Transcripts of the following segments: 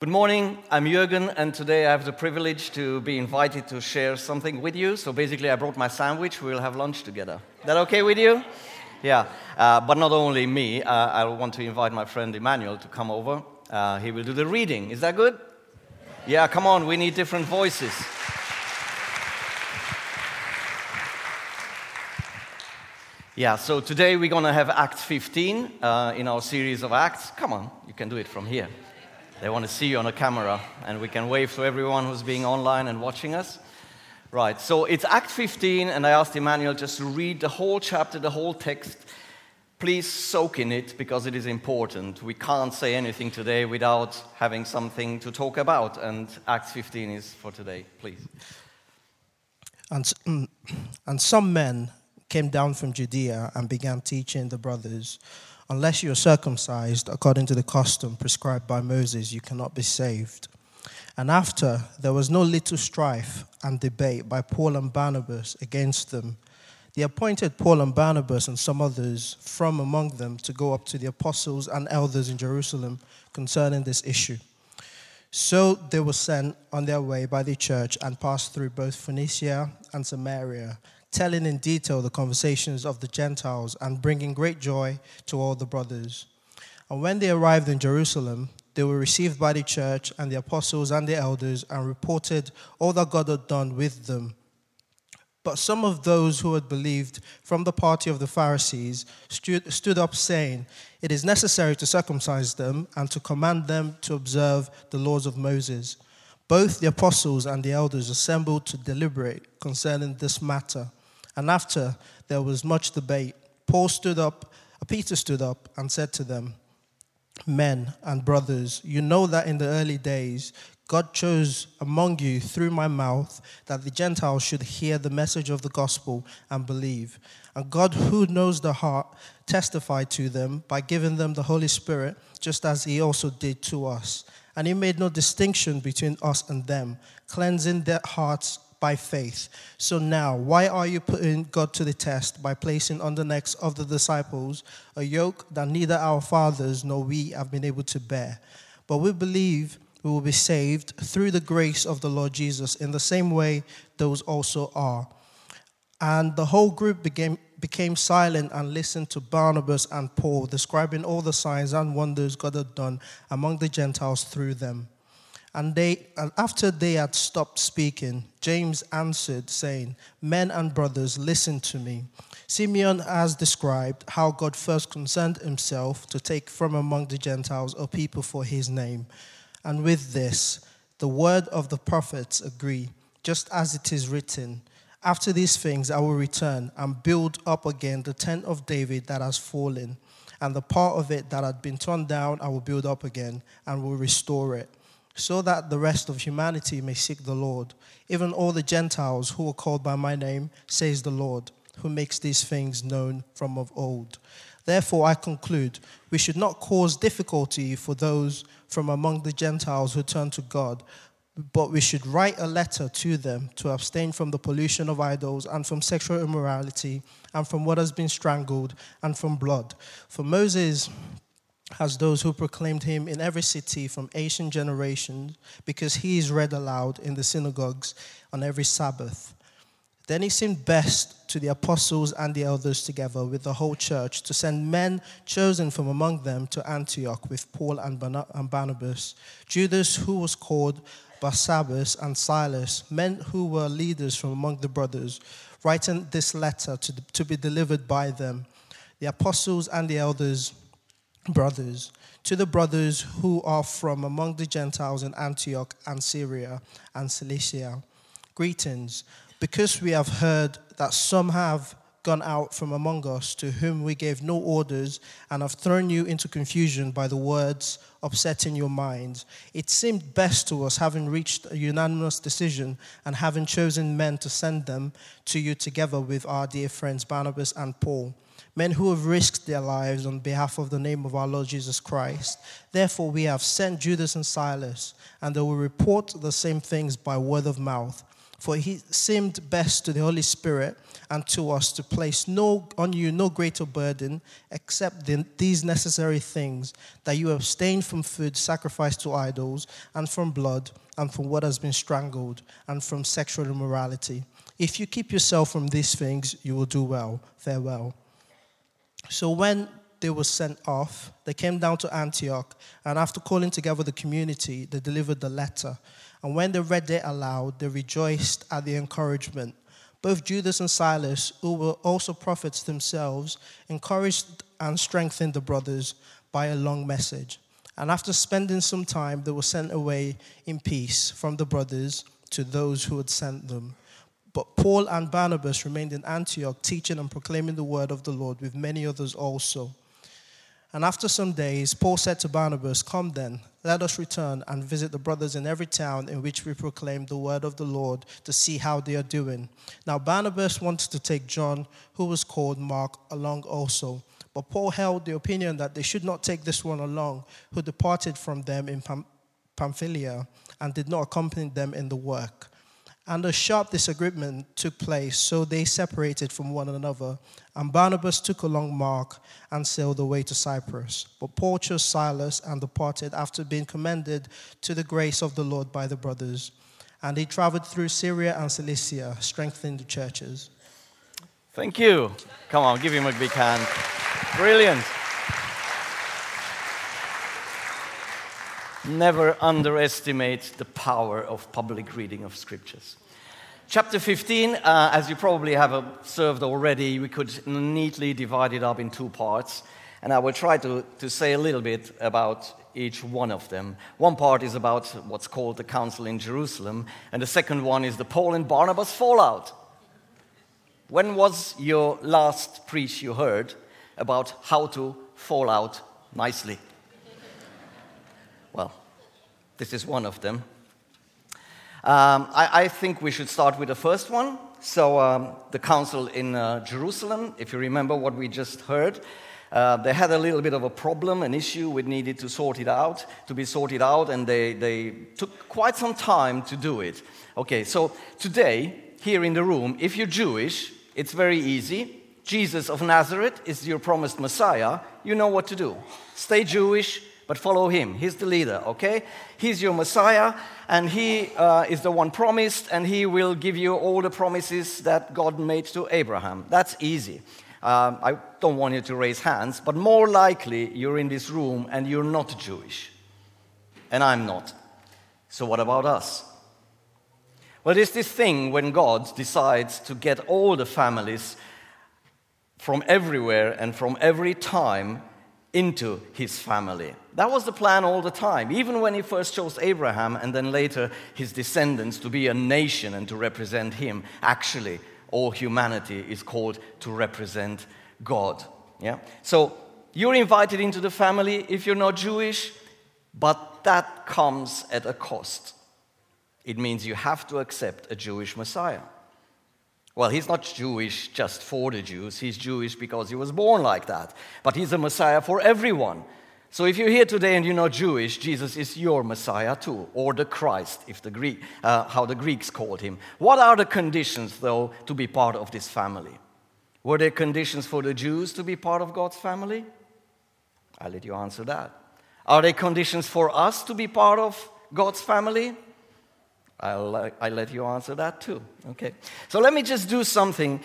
Good morning, I'm Jürgen, and today I have the privilege to be invited to share something with you. So basically, I brought my sandwich, we'll have lunch together. That okay with you? Yeah, uh, but not only me, uh, I want to invite my friend Emmanuel to come over. Uh, he will do the reading. Is that good? Yeah, come on, we need different voices. Yeah, so today we're going to have Acts 15 uh, in our series of Acts. Come on, you can do it from here. They want to see you on a camera, and we can wave to everyone who's being online and watching us. Right, so it's Act 15, and I asked Emmanuel just to read the whole chapter, the whole text. Please soak in it because it is important. We can't say anything today without having something to talk about, and Acts 15 is for today. Please. And, mm, and some men came down from Judea and began teaching the brothers Unless you are circumcised according to the custom prescribed by Moses, you cannot be saved. And after there was no little strife and debate by Paul and Barnabas against them, they appointed Paul and Barnabas and some others from among them to go up to the apostles and elders in Jerusalem concerning this issue. So they were sent on their way by the church and passed through both Phoenicia and Samaria telling in detail the conversations of the Gentiles and bringing great joy to all the brothers. And when they arrived in Jerusalem, they were received by the church and the apostles and the elders and reported all that God had done with them. But some of those who had believed from the party of the Pharisees stood, up, saying, It is necessary to circumcise them and to command them to observe the laws of Moses. Both the apostles and the elders assembled to deliberate concerning this matter. And after there was much debate, Paul stood up, uh, Peter stood up and said to them, Men and brothers, you know that in the early days God chose among you through my mouth that the Gentiles should hear the message of the gospel and believe. And God, who knows the heart, testified to them by giving them the Holy Spirit, just as He also did to us. And He made no distinction between us and them, cleansing their hearts by faith. So now, why are you putting God to the test by placing on the necks of the disciples a yoke that neither our fathers nor we have been able to bear? But we believe we will be saved through the grace of the Lord Jesus in the same way those also are. And the whole group became, became silent and listened to Barnabas and Paul, describing all the signs and wonders God had done among the Gentiles through them. And, they, and after they had stopped speaking, James answered, saying, Men and brothers, listen to me. Simeon has described how God first concerned himself to take from among the Gentiles a people for his name. And with this, the word of the prophets agree, just as it is written, After these things I will return and build up again the tent of David that has fallen, and the part of it that had been torn down I will build up again and will restore it so that the rest of humanity may seek the Lord, even all the Gentiles who are called by my name, says the Lord, who makes these things known from of old. Therefore, I conclude we should not cause difficulty for those from among the Gentiles who turn to God, but we should write a letter to them to abstain from the pollution of idols and from sexual immorality and from what has been strangled and from blood. For Moses as those who proclaimed him in every city from ancient generations, because he is read aloud in the synagogues on every Sabbath. Then it seemed best to the apostles and the elders together with the whole church to send men chosen from among them to Antioch with Paul and Barnabas, Judas, who was called Barsabbas, and Silas, men who were leaders from among the brothers, writing this letter to, to be delivered by them. The apostles and the elders brothers, to the brothers who are from among the Gentiles in Antioch and Syria and Cilicia, greetings, because we have heard that some have gone out from among us to whom we gave no orders and have thrown you into confusion by the words upsetting your minds. It seemed best to us, having reached a unanimous decision and having chosen men to send them to you together with our dear friends Barnabas and Paul men who have risked their lives on behalf of the name of our Lord Jesus Christ. Therefore, we have sent Judas and Silas, and they will report the same things by word of mouth. For he seemed best to the Holy Spirit and to us to place no, on you no greater burden except the, these necessary things that you abstain from food sacrificed to idols, and from blood, and from what has been strangled, and from sexual immorality. If you keep yourself from these things, you will do well. Farewell. So when they were sent off, they came down to Antioch, and after calling together the community, they delivered the letter. And when they read it aloud, they rejoiced at the encouragement. Both Judas and Silas, who were also prophets themselves, encouraged and strengthened the brothers by a long message. And after spending some time, they were sent away in peace from the brothers to those who had sent them. But Paul and Barnabas remained in Antioch, teaching and proclaiming the word of the Lord with many others also. And after some days, Paul said to Barnabas, Come then, let us return and visit the brothers in every town in which we proclaim the word of the Lord to see how they are doing. Now, Barnabas wanted to take John, who was called Mark, along also. But Paul held the opinion that they should not take this one along, who departed from them in Pamphylia and did not accompany them in the work. And a sharp disagreement took place, so they separated from one another. And Barnabas took along Mark and sailed away to Cyprus. But Paul chose Silas and departed after being commended to the grace of the Lord by the brothers. And he traveled through Syria and Cilicia, strengthening the churches. Thank you. Come on, give him a big hand. Brilliant. Never underestimate the power of public reading of scriptures. Chapter 15, uh, as you probably have observed already, we could neatly divide it up in two parts. And I will try to, to say a little bit about each one of them. One part is about what's called the Council in Jerusalem, and the second one is the Paul and Barnabas fallout. When was your last preach you heard about how to fall out nicely? This is one of them. Um, I, I, think we should start with the first one. So, um, the council in uh, Jerusalem, if you remember what we just heard, uh, they had a little bit of a problem, an issue, we needed to sort it out, to be sorted out, and they, they took quite some time to do it. Okay, so today, here in the room, if you're Jewish, it's very easy. Jesus of Nazareth is your promised Messiah. You know what to do. Stay Jewish, but follow him. He's the leader, okay? He's your Messiah, and he uh, is the one promised, and he will give you all the promises that God made to Abraham. That's easy. Um, I don't want you to raise hands, but more likely you're in this room and you're not Jewish. And I'm not. So, what about us? Well, there's this thing when God decides to get all the families from everywhere and from every time into his family. That was the plan all the time, even when he first chose Abraham and then later his descendants to be a nation and to represent him. Actually, all humanity is called to represent God. Yeah? So you're invited into the family if you're not Jewish, but that comes at a cost. It means you have to accept a Jewish Messiah. Well, he's not Jewish just for the Jews, he's Jewish because he was born like that. But he's a Messiah for everyone. So if you're here today and you're not Jewish, Jesus is your Messiah too, or the Christ, if the Greek, uh, how the Greeks called him. What are the conditions, though, to be part of this family? Were there conditions for the Jews to be part of God's family? I'll let you answer that. Are there conditions for us to be part of God's family? I'll, I'll let you answer that too. Okay. So let me just do something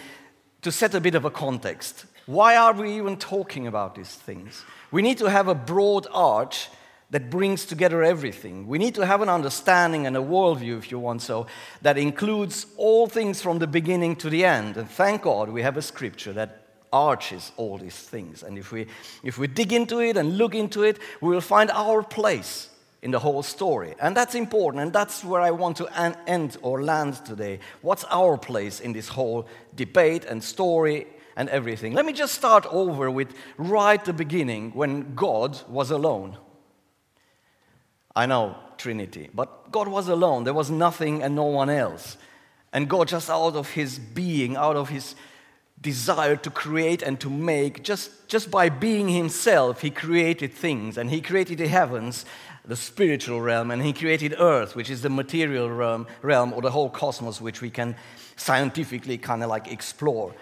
to set a bit of a context. Why are we even talking about these things? We need to have a broad arch that brings together everything. We need to have an understanding and a worldview, if you want so, that includes all things from the beginning to the end. And thank God we have a scripture that arches all these things. And if we, if we dig into it and look into it, we will find our place in the whole story. And that's important, and that's where I want to end or land today. What's our place in this whole debate and story and everything? Let me just start over with right the beginning when God was alone. I know Trinity, but God was alone. There was nothing and no one else. And God, just out of his being, out of his desire to create and to make, just, just by being himself, he created things and he created the heavens the spiritual realm, and he created earth, which is the material realm, realm or the whole cosmos, which we can scientifically kind of like explore.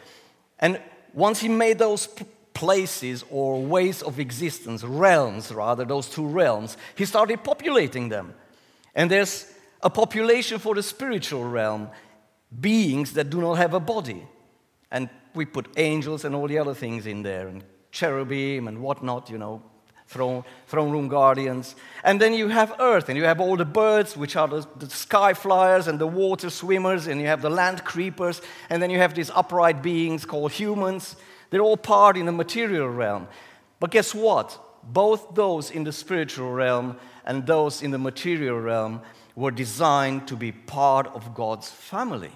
And once he made those places or ways of existence, realms rather, those two realms, he started populating them. And there's a population for the spiritual realm, beings that do not have a body. And we put angels and all the other things in there, and cherubim and whatnot, you know, throne, throne room guardians. And then you have earth, and you have all the birds, which are the, the sky flyers and the water swimmers, and you have the land creepers, and then you have these upright beings called humans. They're all part in the material realm. But guess what? Both those in the spiritual realm and those in the material realm were designed to be part of God's family.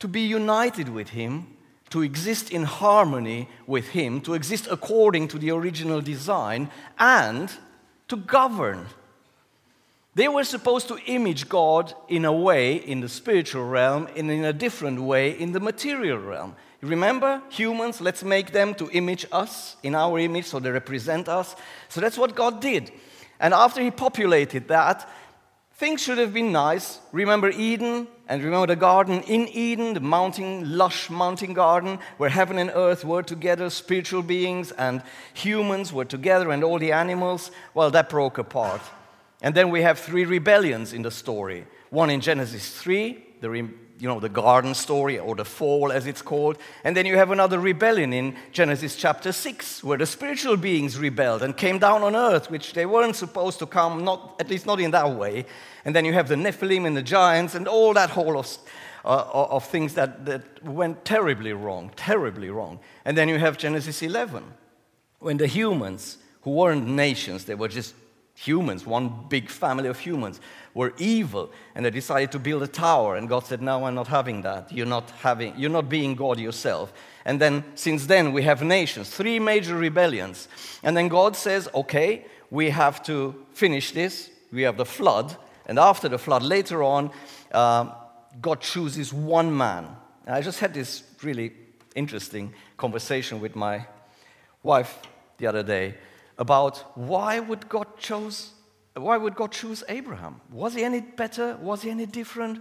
To be united with Him to exist in harmony with Him, to exist according to the original design, and to govern. They were supposed to image God in a way in the spiritual realm and in a different way in the material realm. Remember, humans, let's make them to image us in our image so they represent us. So that's what God did. And after He populated that, things should have been nice. Remember Eden? And remember the garden in Eden, the mountain, lush mountain garden, where heaven and earth were together, spiritual beings and humans were together, and all the animals? Well, that broke apart. And then we have three rebellions in the story. One in Genesis 3, the, you know, the garden story, or the fall as it's called. And then you have another rebellion in Genesis chapter 6, where the spiritual beings rebelled and came down on earth, which they weren't supposed to come, not, at least not in that way. And then you have the Nephilim and the giants and all that whole of, uh, of things that, that went terribly wrong, terribly wrong. And then you have Genesis 11, when the humans, who weren't nations, they were just humans, one big family of humans, were evil and they decided to build a tower. And God said, No, I'm not having that. You're not, having, you're not being God yourself. And then, since then, we have nations, three major rebellions. And then God says, Okay, we have to finish this. We have the flood. And after the flood, later on, uh, God chooses one man. And I just had this really interesting conversation with my wife the other day about why would God chose why would God choose Abraham? Was he any better? Was he any different?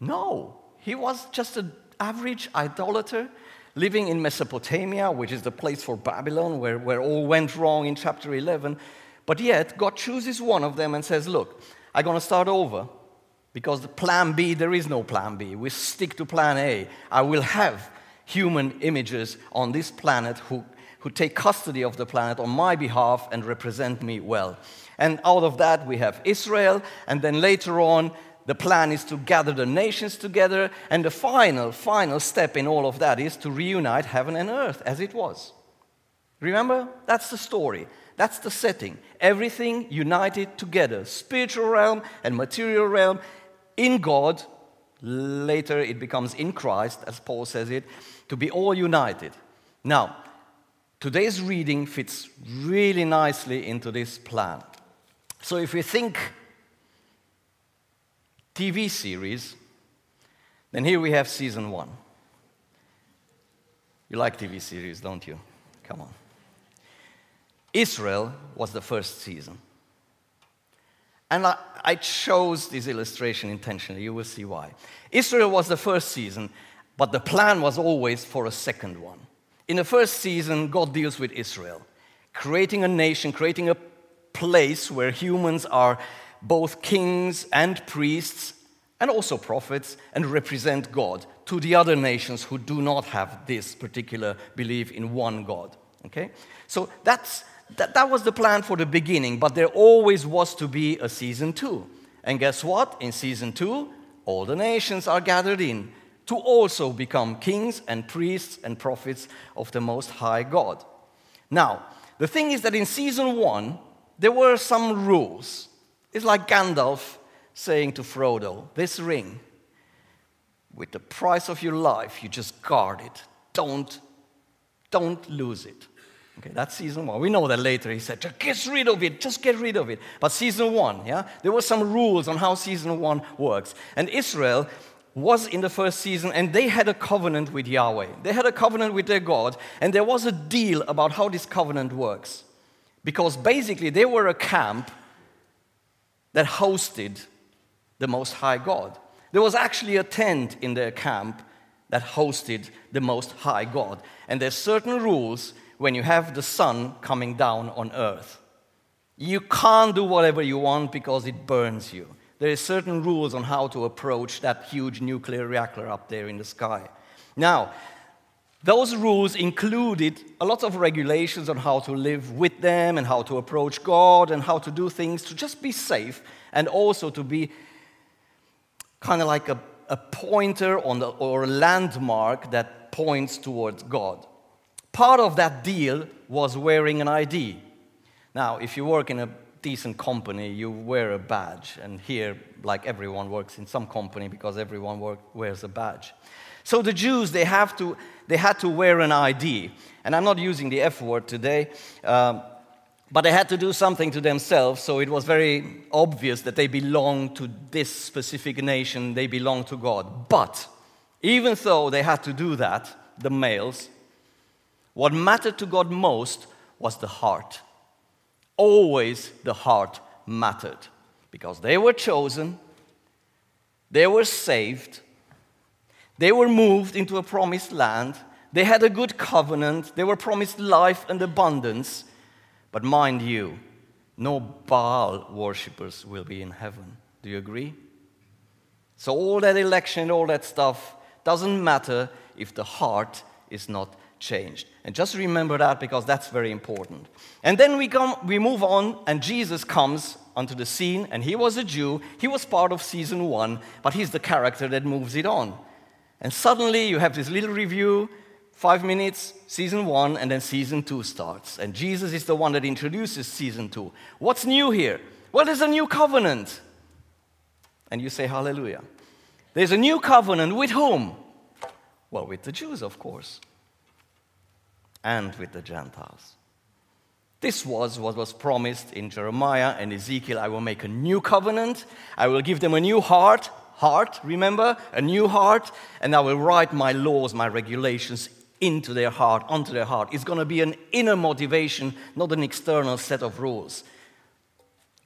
No. He was just an average idolater living in Mesopotamia, which is the place for Babylon, where, where all went wrong in chapter 11. But yet, God chooses one of them and says, Look, I'm going to start over because the plan B, there is no plan B. We stick to plan A. I will have human images on this planet who who take custody of the planet on my behalf and represent me well. And out of that, we have Israel, and then later on, the plan is to gather the nations together, and the final, final step in all of that is to reunite heaven and earth as it was. Remember? That's the story. That's the setting. Everything united together spiritual realm and material realm in God. Later, it becomes in Christ, as Paul says it, to be all united. Now, Today's reading fits really nicely into this plan. So if we think TV series, then here we have season one. You like TV series, don't you? Come on. Israel was the first season. And I, I, chose this illustration intentionally. You will see why. Israel was the first season, but the plan was always for a second one. In the first season, God deals with Israel, creating a nation, creating a place where humans are both kings and priests and also prophets and represent God to the other nations who do not have this particular belief in one God. Okay? So that's, that, that was the plan for the beginning, but there always was to be a season two. And guess what? In season two, all the nations are gathered in to also become kings and priests and prophets of the Most High God. Now, the thing is that in season one, there were some rules. It's like Gandalf saying to Frodo, This ring, with the price of your life, you just guard it. Don't, don't lose it. Okay, that's season one. We know that later he said, just get rid of it, just get rid of it. But season one, yeah, there were some rules on how season one works. And Israel was in the first season, and they had a covenant with Yahweh. They had a covenant with their God, and there was a deal about how this covenant works. Because basically they were a camp that hosted the Most High God. There was actually a tent in their camp that hosted the Most High God. And there's certain rules when you have the sun coming down on earth. You can't do whatever you want because it burns you. There are certain rules on how to approach that huge nuclear reactor up there in the sky. Now, those rules included a lot of regulations on how to live with them and how to approach God and how to do things to just be safe and also to be kind of like a, a pointer the, or a landmark that points towards God. Part of that deal was wearing an ID. Now, if you work in a decent company, you wear a badge. And here, like everyone works in some company because everyone work, wears a badge. So the Jews, they, have to, they had to wear an ID. And I'm not using the F word today. Um, but they had to do something to themselves, so it was very obvious that they belonged to this specific nation, they belonged to God. But even though they had to do that, the males, what mattered to God most was the heart. Always the heart mattered because they were chosen, they were saved, they were moved into a promised land, they had a good covenant, they were promised life and abundance. But mind you, no Baal worshippers will be in heaven. Do you agree? So, all that election, all that stuff doesn't matter if the heart is not changed. And just remember that because that's very important. And then we, come, we move on, and Jesus comes onto the scene, and he was a Jew. He was part of season one, but he's the character that moves it on. And suddenly you have this little review five minutes, season one, and then season two starts. And Jesus is the one that introduces season two. What's new here? Well, there's a new covenant. And you say, Hallelujah. There's a new covenant with whom? Well, with the Jews, of course, and with the Gentiles. This was what was promised in Jeremiah and Ezekiel. I will make a new covenant. I will give them a new heart, heart, remember? A new heart. And I will write my laws, my regulations into their heart, onto their heart. It's going to be an inner motivation, not an external set of rules.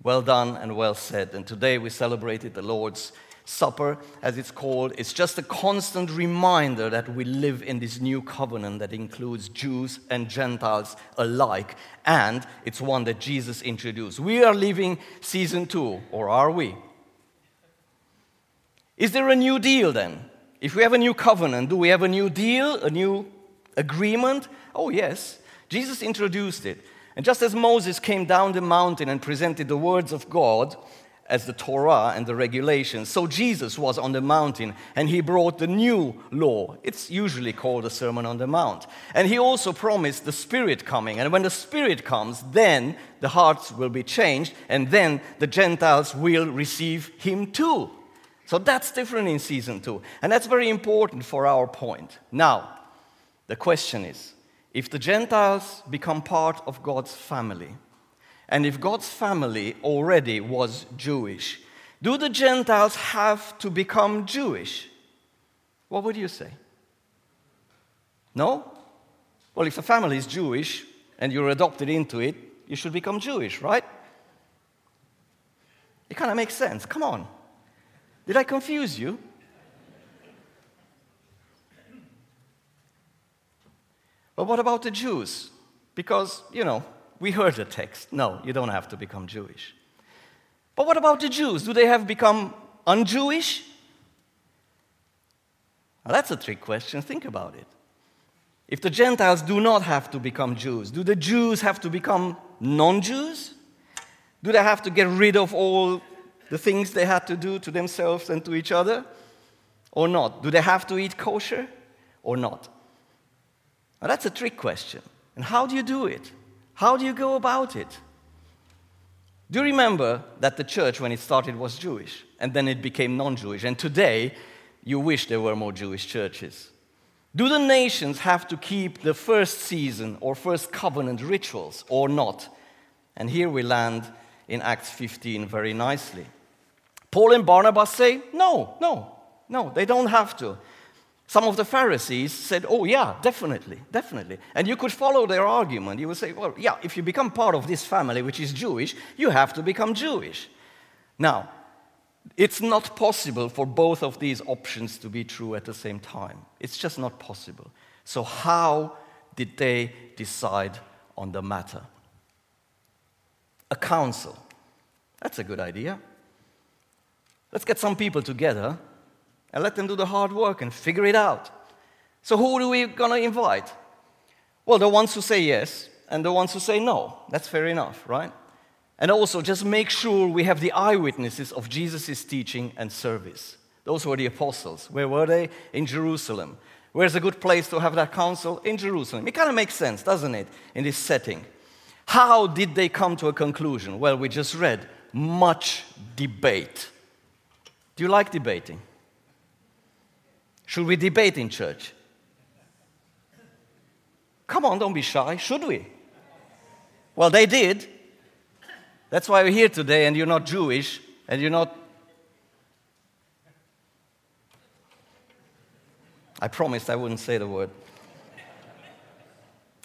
Well done and well said. And today we celebrated the Lord's Supper, as it's called. It's just a constant reminder that we live in this new covenant that includes Jews and Gentiles alike. And it's one that Jesus introduced. We are living season two, or are we? Is there a new deal then? If we have a new covenant, do we have a new deal, a new agreement? Oh, yes. Jesus introduced it. And just as Moses came down the mountain and presented the words of God as the Torah and the regulations, so Jesus was on the mountain and he brought the new law. It's usually called the Sermon on the Mount. And he also promised the Spirit coming. And when the Spirit comes, then the hearts will be changed and then the Gentiles will receive him too. So that's different in season two. And that's very important for our point. Now, the question is if the Gentiles become part of God's family, and if God's family already was Jewish, do the Gentiles have to become Jewish? What would you say? No? Well, if a family is Jewish and you're adopted into it, you should become Jewish, right? It kind of makes sense. Come on. Did I confuse you? But what about the Jews? Because, you know, we heard the text. No, you don't have to become Jewish. But what about the Jews? Do they have become un-Jewish? Now, that's a trick question. Think about it. If the Gentiles do not have to become Jews, do the Jews have to become non Jews? Do they have to get rid of all the things they had to do to themselves and to each other? Or not? Do they have to eat kosher or not? Now, that's a trick question. And how do you do it? How do you go about it? Do you remember that the church, when it started, was Jewish and then it became non Jewish? And today, you wish there were more Jewish churches. Do the nations have to keep the first season or first covenant rituals or not? And here we land in Acts 15 very nicely. Paul and Barnabas say, no, no, no, they don't have to. Some of the Pharisees said, Oh, yeah, definitely, definitely. And you could follow their argument. You would say, Well, yeah, if you become part of this family, which is Jewish, you have to become Jewish. Now, it's not possible for both of these options to be true at the same time. It's just not possible. So, how did they decide on the matter? A council. That's a good idea. Let's get some people together and let them do the hard work and figure it out. So, who are we going to invite? Well, the ones who say yes and the ones who say no. That's fair enough, right? And also, just make sure we have the eyewitnesses of Jesus' teaching and service. Those were the apostles. Where were they? In Jerusalem. Where's a good place to have that council? In Jerusalem. It kind of makes sense, doesn't it, in this setting? How did they come to a conclusion? Well, we just read much debate. Do you like debating? Should we debate in church? Come on, don't be shy. Should we? Well, they did. That's why we're here today, and you're not Jewish, and you're not. I promised I wouldn't say the word.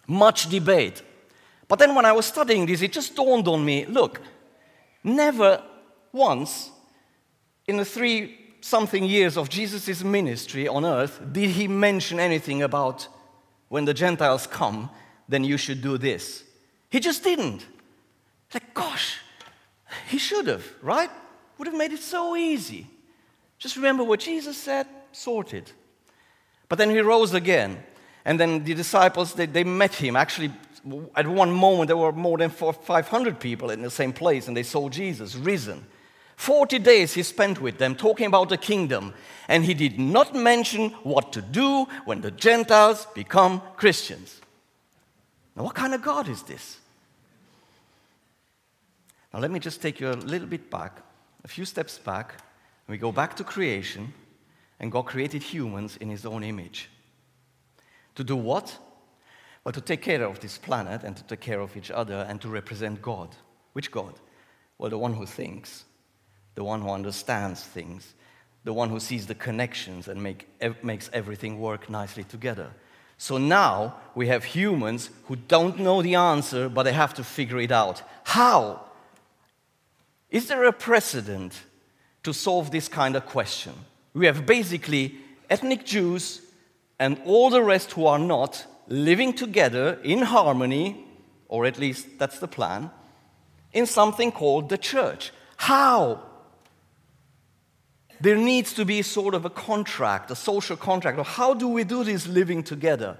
Much debate. But then when I was studying this, it just dawned on me look, never once in the three something years of Jesus' ministry on earth did he mention anything about when the Gentiles come, then you should do this. He just didn't. Like, gosh, he should have, right? Would have made it so easy. Just remember what Jesus said, sorted. But then he rose again. And then the disciples, they, they met him. Actually, at one moment, there were more than 500 people in the same place, and they saw Jesus risen. 40 days he spent with them talking about the kingdom, and he did not mention what to do when the Gentiles become Christians. Now, what kind of God is this? Now, let me just take you a little bit back, a few steps back. And we go back to creation, and God created humans in his own image. To do what? Well, to take care of this planet and to take care of each other and to represent God. Which God? Well, the one who thinks, the one who understands things, the one who sees the connections and make, makes everything work nicely together. So now we have humans who don't know the answer, but they have to figure it out. How? Is there a precedent to solve this kind of question? We have basically ethnic Jews and all the rest who are not living together in harmony, or at least that's the plan, in something called the church. How? There needs to be sort of a contract, a social contract. Or how do we do this living together?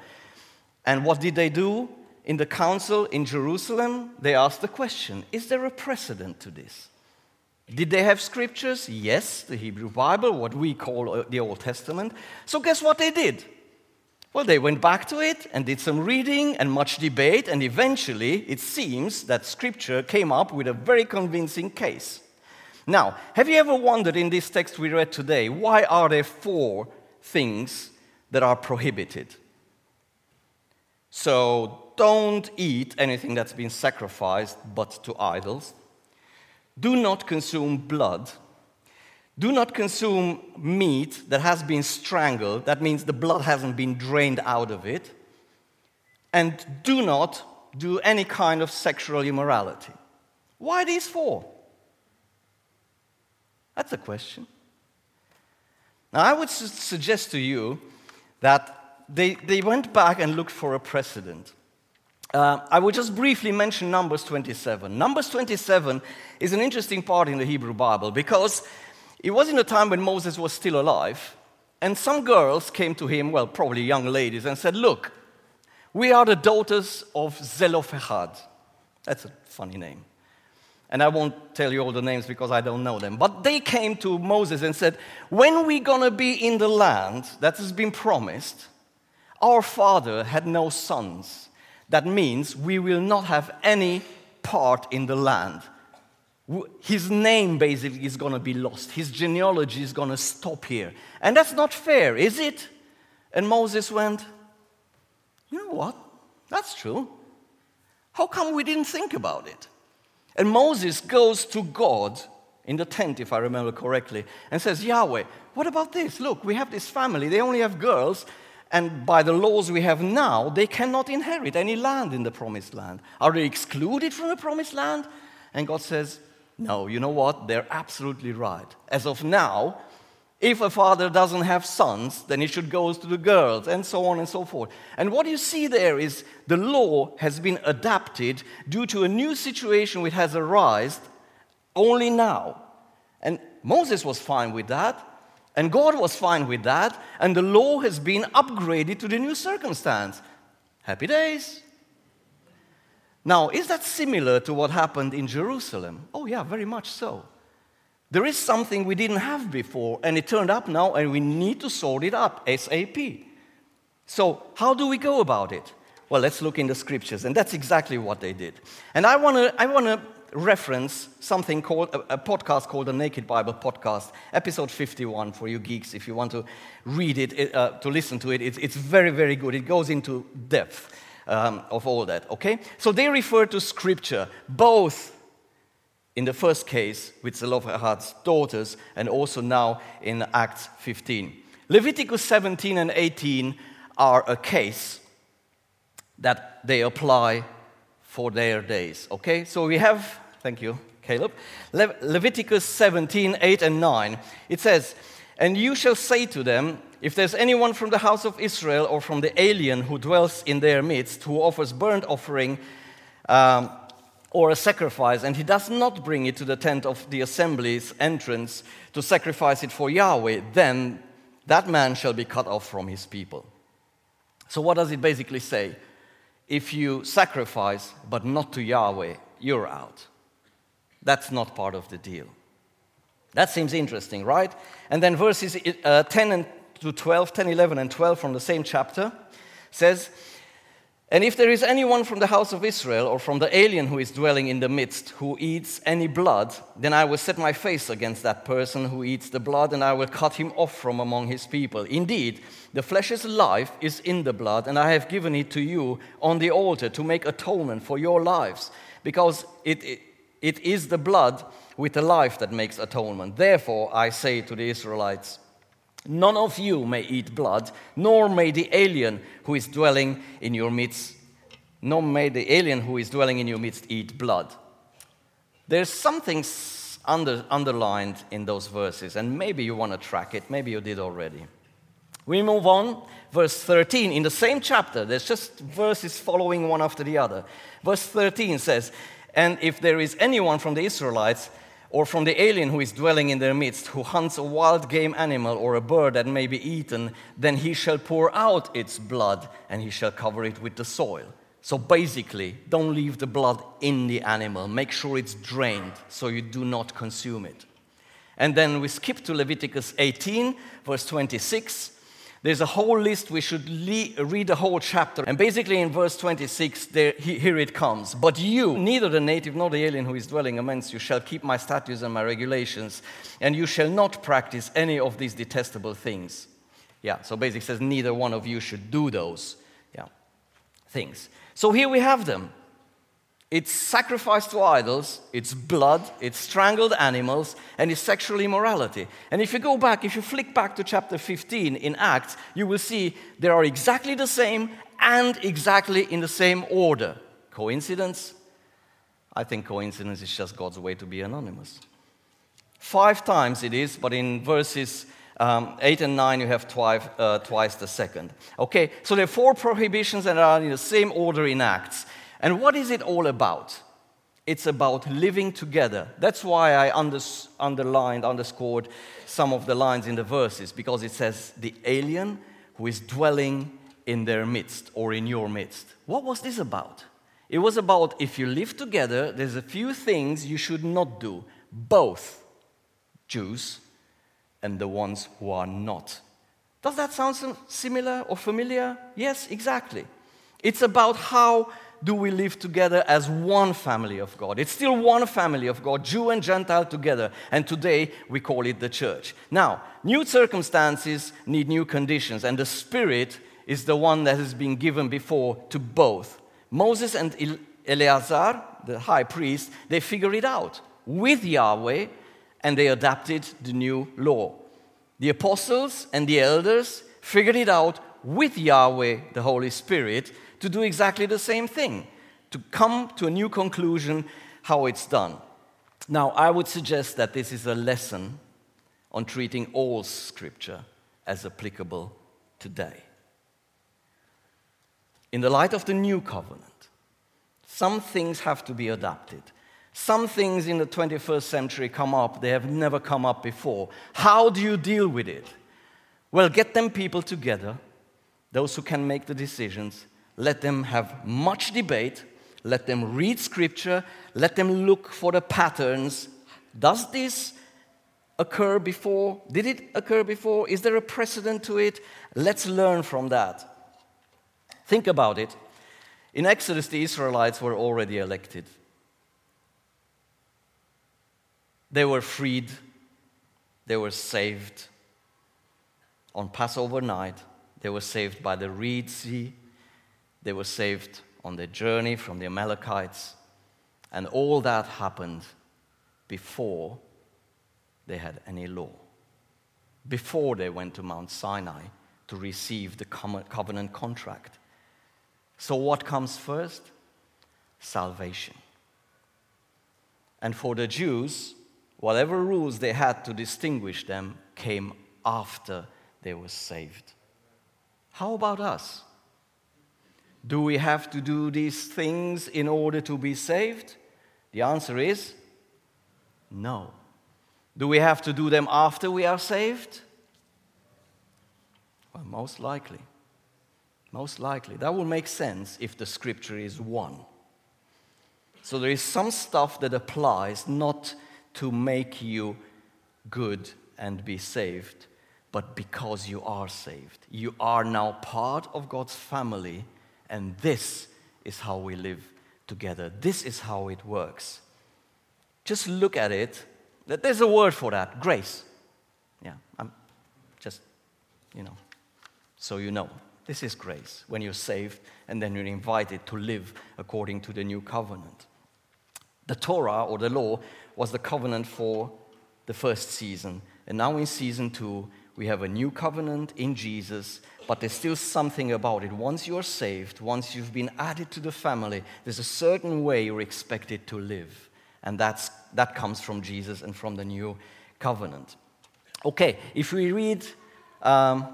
And what did they do in the council in Jerusalem? They asked the question Is there a precedent to this? Did they have scriptures? Yes, the Hebrew Bible, what we call uh, the Old Testament. So, guess what they did? Well, they went back to it and did some reading and much debate, and eventually it seems that scripture came up with a very convincing case. Now, have you ever wondered in this text we read today, why are there four things that are prohibited? So, don't eat anything that's been sacrificed but to idols. Do not consume blood. Do not consume meat that has been strangled. That means the blood hasn't been drained out of it. And do not do any kind of sexual immorality. Why these four? That's a question. Now, I would su- suggest to you that they, they went back and looked for a precedent. Uh, I will just briefly mention Numbers 27. Numbers 27 is an interesting part in the Hebrew Bible because it was in a time when Moses was still alive, and some girls came to him, well, probably young ladies, and said, Look, we are the daughters of Zelophehad. That's a funny name. And I won't tell you all the names because I don't know them. But they came to Moses and said, When we're gonna be in the land that has been promised, our father had no sons. That means we will not have any part in the land. His name basically is gonna be lost. His genealogy is gonna stop here. And that's not fair, is it? And Moses went, You know what? That's true. How come we didn't think about it? And Moses goes to God in the tent, if I remember correctly, and says, Yahweh, what about this? Look, we have this family, they only have girls, and by the laws we have now, they cannot inherit any land in the promised land. Are they excluded from the promised land? And God says, No, you know what? They're absolutely right. As of now, if a father doesn't have sons, then he should go to the girls, and so on and so forth. And what you see there is the law has been adapted due to a new situation which has arisen only now. And Moses was fine with that, and God was fine with that, and the law has been upgraded to the new circumstance. Happy days. Now, is that similar to what happened in Jerusalem? Oh, yeah, very much so. There is something we didn't have before, and it turned up now, and we need to sort it up SAP. So, how do we go about it? Well, let's look in the scriptures, and that's exactly what they did. And I want to I wanna reference something called a, podcast called the Naked Bible Podcast, episode 51 for you geeks. If you want to read it, uh, to listen to it, it's, it's, very, very good. It goes into depth um, of all that, okay? So they refer to scripture, both in the first case with Zelophehad's daughters, and also now in Acts 15. Leviticus 17 and 18 are a case that they apply for their days. Okay, so we have, thank you, Caleb, Le- Leviticus 17, 8 and 9. It says, And you shall say to them, if there's anyone from the house of Israel or from the alien who dwells in their midst who offers burnt offering, um, or a sacrifice, and he does not bring it to the tent of the assembly's entrance to sacrifice it for Yahweh, then that man shall be cut off from his people. So, what does it basically say? If you sacrifice but not to Yahweh, you're out. That's not part of the deal. That seems interesting, right? And then verses uh, 10 and to 12, 10, 11, and 12 from the same chapter says, and if there is anyone from the house of Israel or from the alien who is dwelling in the midst who eats any blood, then I will set my face against that person who eats the blood, and I will cut him off from among his people. Indeed, the flesh's life is in the blood, and I have given it to you on the altar to make atonement for your lives, because it, it, it is the blood with the life that makes atonement. Therefore, I say to the Israelites, None of you may eat blood, nor may the alien who is dwelling in your midst, nor may the alien who is dwelling in your midst eat blood. There's something under, underlined in those verses, and maybe you want to track it, maybe you did already. We move on, verse 13. In the same chapter, there's just verses following one after the other. Verse 13 says, And if there is anyone from the Israelites or from the alien who is dwelling in their midst, who hunts a wild game animal or a bird that may be eaten, then he shall pour out its blood and he shall cover it with the soil. So basically, don't leave the blood in the animal. Make sure it's drained so you do not consume it. And then we skip to Leviticus 18, verse 26. There's a whole list. We should le- read the whole chapter. And basically, in verse 26, there, he, here it comes. But you, neither the native nor the alien who is dwelling amongst you, shall keep my statutes and my regulations, and you shall not practice any of these detestable things. Yeah, so basically says neither one of you should do those yeah, things. So here we have them. It's sacrifice to idols, it's blood, it's strangled animals, and it's sexual immorality. And if you go back, if you flick back to chapter 15 in Acts, you will see they are exactly the same and exactly in the same order. Coincidence? I think coincidence is just God's way to be anonymous. Five times it is, but in verses um, 8 and 9, you have twice, uh, twice the second. Okay, so there are four prohibitions that are in the same order in Acts. And what is it all about? It's about living together. That's why I underlined, underscored some of the lines in the verses, because it says, the alien who is dwelling in their midst or in your midst. What was this about? It was about if you live together, there's a few things you should not do, both Jews and the ones who are not. Does that sound similar or familiar? Yes, exactly. It's about how do we live together as one family of God. It's still one family of God, Jew and Gentile together. And today we call it the church. Now, new circumstances need new conditions, and the Spirit is the one that has been given before to both. Moses and Eleazar, the high priest, they figure it out with Yahweh and they adapted the new law. The apostles and the elders figured it out with Yahweh, the Holy Spirit, to do exactly the same thing, to come to a new conclusion how it's done. Now, I would suggest that this is a lesson on treating all scripture as applicable today. In the light of the new covenant, some things have to be adapted. Some things in the 21st century come up, they have never come up before. How do you deal with it? Well, get them people together, those who can make the decisions, let them have much debate, let them read scripture, let them look for the patterns. Does this occur before? Did it occur before? Is there a precedent to it? Let's learn from that. Think about it. In Exodus, the Israelites were already elected. They were freed, they were saved. On Passover night, they were saved by the Reed Sea, they were saved on their journey from the Amalekites, and all that happened before they had any law, before they went to Mount Sinai to receive the covenant contract. So, what comes first? Salvation. And for the Jews, whatever rules they had to distinguish them came after they were saved. How about us? Do we have to do these things in order to be saved? The answer is no. Do we have to do them after we are saved? Well, most likely. Most likely. That will make sense if the scripture is one. So there is some stuff that applies not to make you good and be saved, but because you are saved. You are now part of God's family, and this is how we live together. This is how it works. Just look at it. There's a word for that grace. Yeah, I'm just, you know, so you know. This is grace when you're saved and then you're invited to live according to the new covenant. The Torah or the law was the covenant for the first season. And now in season two, we have a new covenant in Jesus, but there's still something about it. Once you're saved, once you've been added to the family, there's a certain way you're expected to live. And that's, that comes from Jesus and from the new covenant. Okay, if we read, um,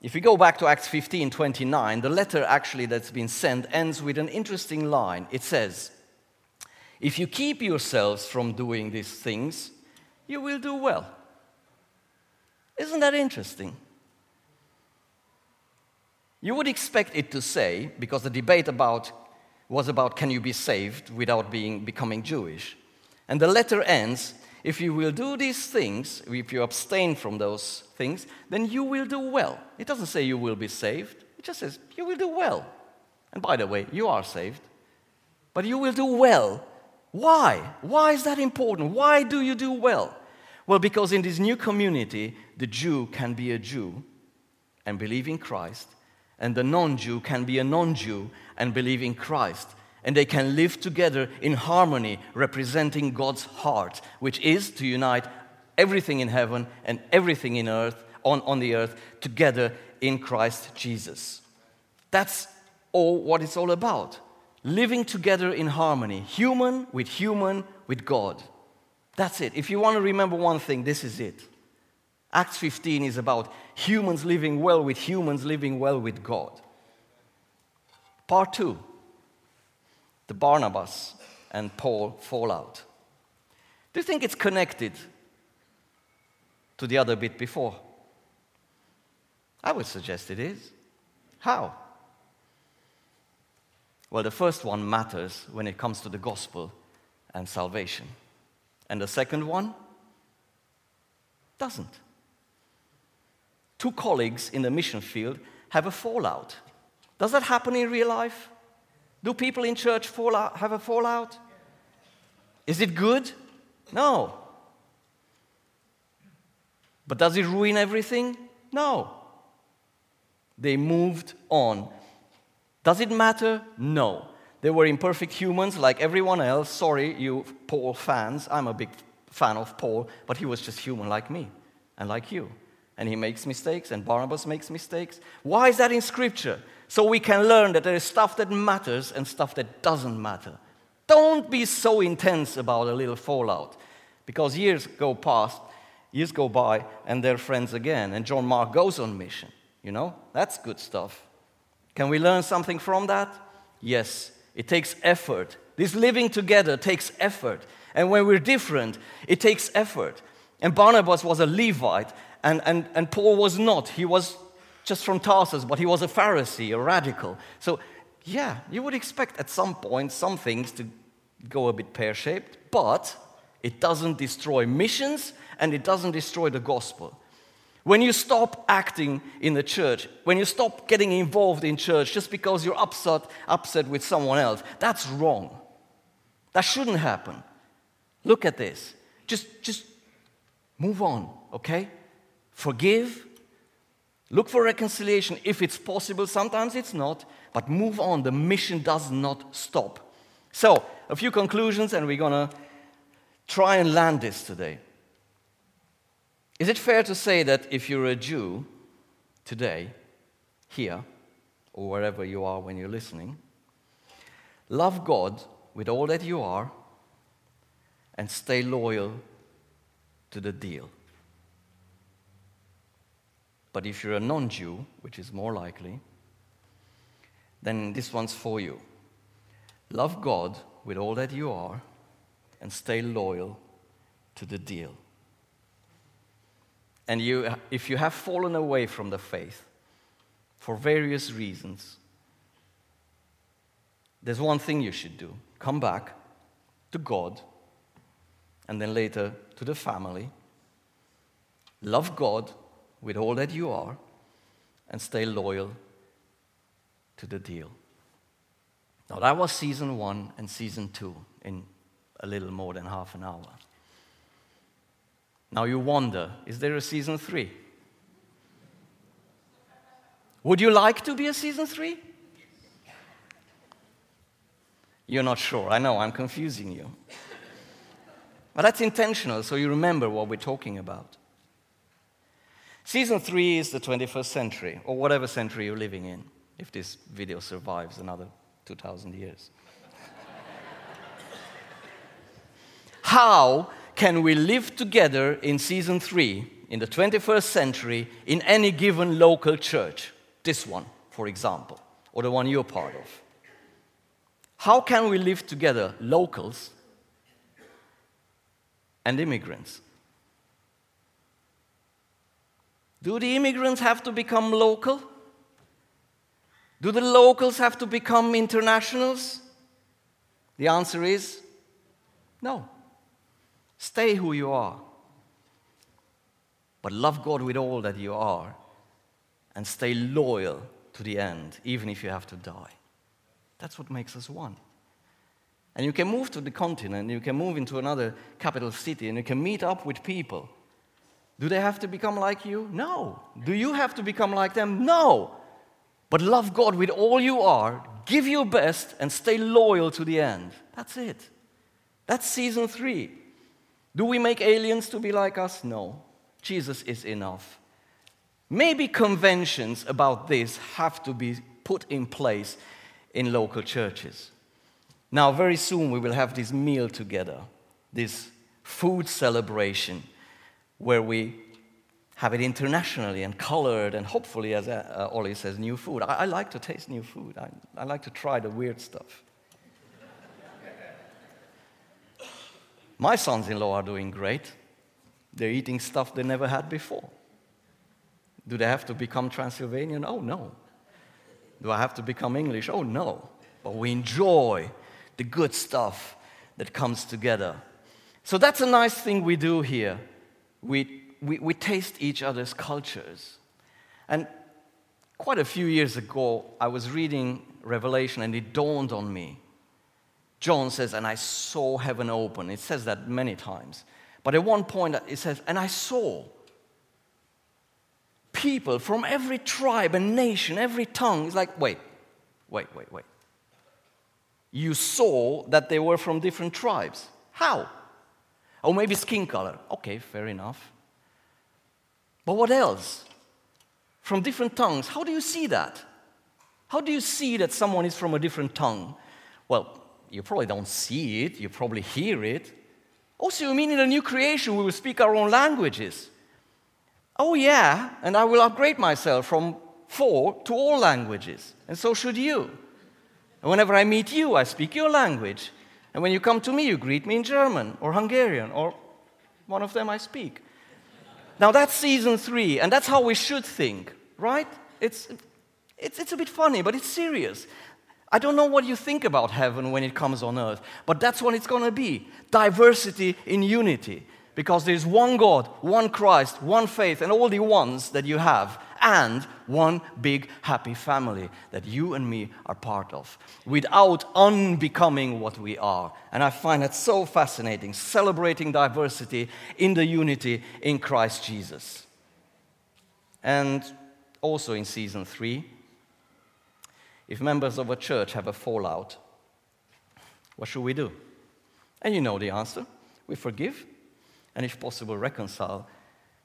if we go back to Acts 15 29, the letter actually that's been sent ends with an interesting line. It says, if you keep yourselves from doing these things, you will do well. Isn't that interesting? You would expect it to say, because the debate about was about can you be saved without being becoming Jewish. And the letter ends, if you will do these things, if you abstain from those things, then you will do well. It doesn't say you will be saved, it just says you will do well. And by the way, you are saved, but you will do well why? Why is that important? Why do you do well? Well, because in this new community, the Jew can be a Jew and believe in Christ, and the non Jew can be a non Jew and believe in Christ. And they can live together in harmony, representing God's heart, which is to unite everything in heaven and everything in earth, on, on the earth, together in Christ Jesus. That's all what it's all about living together in harmony, human with human with God. That's it. If you want to remember one thing, this is it. Acts 15 is about humans living well with humans living well with God. Part two the Barnabas and Paul fallout. Do you think it's connected to the other bit before? I would suggest it is. How? Well, the first one matters when it comes to the gospel and salvation. And the second one doesn't. Two colleagues in the mission field have a fallout. Does that happen in real life? Do people in church fall out, have a fallout? Is it good? No. But does it ruin everything? No. They moved on does it matter? No. They were imperfect humans like everyone else. Sorry, you Paul fans. I'm a big fan of Paul, but he was just human like me and like you. And he makes mistakes, and Barnabas makes mistakes. Why is that in Scripture? So we can learn that there is stuff that matters and stuff that doesn't matter. Don't be so intense about a little fallout, because years go past, years go by, and they're friends again, and John Mark goes on mission. You know, that's good stuff. Can we learn something from that? Yes, it takes effort. This living together takes effort. And when we're different, it takes effort. And Barnabas was a Levite, and, and, and Paul was not. He was just from Tarsus, but he was a Pharisee, a radical. So, yeah, you would expect at some point some things to go a bit pear shaped, but it doesn't destroy missions and it doesn't destroy the gospel. When you stop acting in the church, when you stop getting involved in church just because you're upset, upset with someone else, that's wrong. That shouldn't happen. Look at this. Just, just move on, okay? Forgive. Look for reconciliation if it's possible. Sometimes it's not, but move on. The mission does not stop. So, a few conclusions, and we're going to try and land this today. Is it fair to say that if you're a Jew today, here, or wherever you are when you're listening, love God with all that you are and stay loyal to the deal? But if you're a non Jew, which is more likely, then this one's for you. Love God with all that you are and stay loyal to the deal. And you, if you have fallen away from the faith for various reasons, there's one thing you should do come back to God and then later to the family. Love God with all that you are and stay loyal to the deal. Now, that was season one and season two in a little more than half an hour. Now you wonder is there a season three? Would you like to be a season three? You're not sure. I know, I'm confusing you. But that's intentional, so you remember what we're talking about. Season three is the 21st century, or whatever century you're living in, if this video survives another 2,000 years. How can we live together in season three, in the 21st century, in any given local church? This one, for example, or the one you're part of. How can we live together, locals and immigrants? Do the immigrants have to become local? Do the locals have to become internationals? The answer is no. Stay who you are. But love God with all that you are and stay loyal to the end, even if you have to die. That's what makes us one. And you can move to the continent, you can move into another capital city, and you can meet up with people. Do they have to become like you? No. Do you have to become like them? No. But love God with all you are, give your best, and stay loyal to the end. That's it. That's season three. Do we make aliens to be like us? No. Jesus is enough. Maybe conventions about this have to be put in place in local churches. Now, very soon we will have this meal together, this food celebration, where we have it internationally and colored, and hopefully, as uh, Ollie says, new food. I, I, like to taste new food, I, I like to try the weird stuff. My sons in law are doing great. They're eating stuff they never had before. Do they have to become Transylvanian? Oh, no. Do I have to become English? Oh, no. But we enjoy the good stuff that comes together. So that's a nice thing we do here. We, we, we taste each other's cultures. And quite a few years ago, I was reading Revelation and it dawned on me John says, and I saw heaven open. It says that many times. But at one point, it says, and I saw people from every tribe and nation, every tongue. It's like, wait, wait, wait, wait. You saw that they were from different tribes. How? Or maybe skin color. Okay, fair enough. But what else? From different tongues. How do you see that? How do you see that someone is from a different tongue? Well, you probably don't see it, you probably hear it. Also, you mean in a new creation we will speak our own languages? Oh, yeah, and I will upgrade myself from four to all languages, and so should you. And whenever I meet you, I speak your language. And when you come to me, you greet me in German or Hungarian or one of them I speak. Now that's season three, and that's how we should think, right? It's, it's, it's a bit funny, but it's serious. I don't know what you think about heaven when it comes on earth, but that's what it's going to be diversity in unity. Because there's one God, one Christ, one faith, and all the ones that you have and one big happy family that you and me are part of without unbecoming what we are. And I find that so fascinating, celebrating diversity in the unity in Christ Jesus. And also in season three, if members of a church have a fallout, what should we do? And you know the answer we forgive and, if possible, reconcile,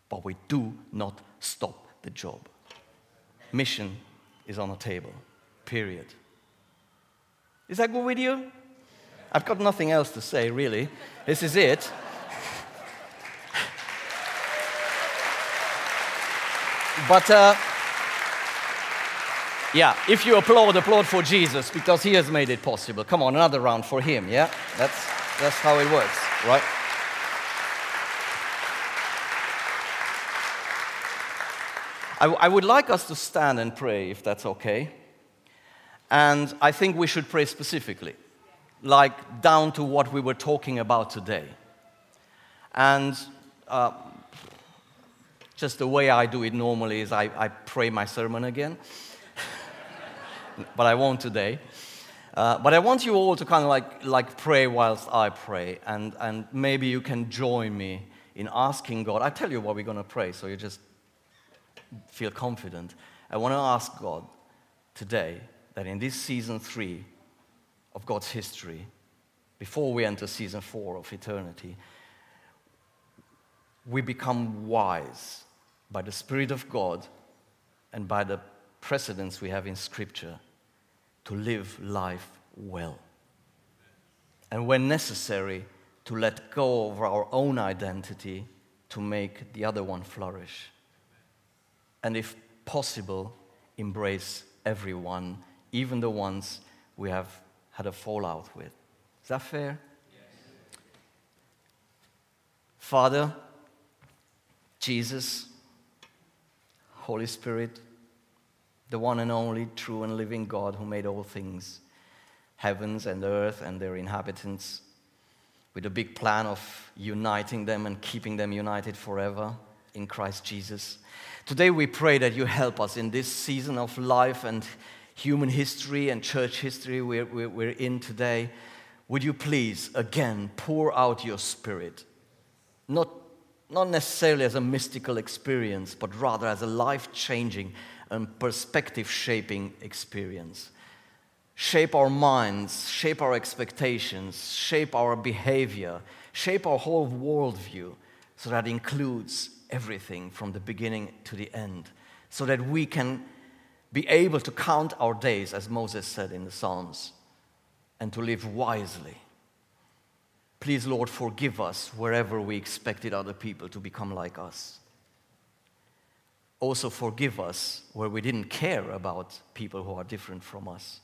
but we do not stop the job. Mission is on the table, period. Is that good with you? I've got nothing else to say, really. This is it. but, uh, yeah, if you applaud, applaud for Jesus because he has made it possible. Come on, another round for him, yeah? That's, that's how it works, right? I, I would like us to stand and pray, if that's okay. And I think we should pray specifically, like down to what we were talking about today. And uh, just the way I do it normally is I, I pray my sermon again, but I won't today. Uh, but I want you all to kind of like, like pray whilst I pray, and, and maybe you can join me in asking God. I tell you what we're going to pray, so you just feel confident, I want to ask God today that in this season three of God's history, before we enter season four of eternity, we become wise by the Spirit of God and by the precedents we have in Scripture to live life well. And when necessary, to let go of our own identity to make the other one flourish and if possible, embrace everyone, even the ones we have had a fallout with. Is that fair? Yes. Father, Jesus, Holy Spirit, the one and only true and living God who made all things, heavens and earth and their inhabitants, with a big plan of uniting them and keeping them united forever in Christ Jesus. Today we pray that you help us in this season of life and human history and church history we're, we're, in today. Would you please again pour out your spirit? Not, not necessarily as a mystical experience, but rather as a life changing and perspective shaping experience. Shape our minds, shape our expectations, shape our behavior, shape our whole worldview so that includes everything from the beginning to the end, so that we can be able to count our days, as Moses said in the Psalms, and to live wisely. Please, Lord, forgive us wherever we expected other people to become like us. Also, forgive us where we didn't care about people who are different from us.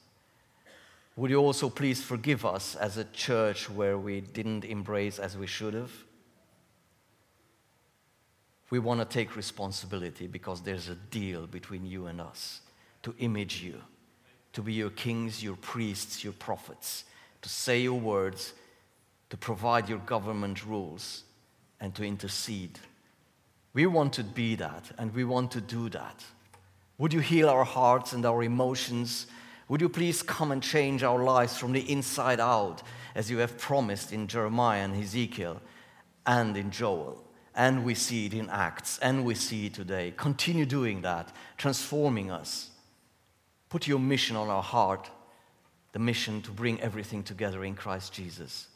Would you also please forgive us as a church where we didn't embrace as we should have? we want to take responsibility because there's a deal between you and us to image you, to be your kings, your priests, your prophets, to say your words, to provide your government rules, and to intercede. We want to be that, and we want to do that. Would you heal our hearts and our emotions? Would you please come and change our lives from the inside out, as you have promised in Jeremiah and Ezekiel and in Joel? and we see it in Acts, and we see it today. Continue doing that, transforming us. Put your mission on our heart the mission to bring everything together in Christ Jesus.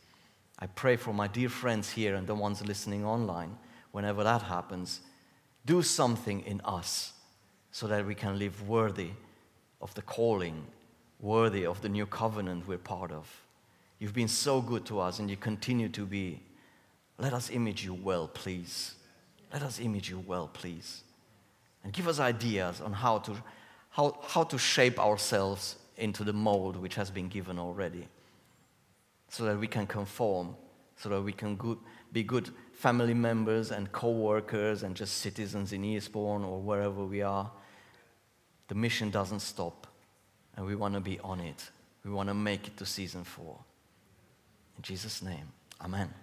I pray for my dear friends here and the ones listening online, whenever that happens, do something in us so that we can live worthy of the calling, worthy of the new covenant we're part of. You've been so good to us and you continue to be. Let us image you well, please. Let us image you well, please. And give us ideas on how to, how, how to shape ourselves into the mold which has been given already so that we can conform, so that we can good, be good family members and co workers and just citizens in Eastbourne or wherever we are. The mission doesn't stop, and we want to be on it. We want to make it to season four. In Jesus' name, Amen.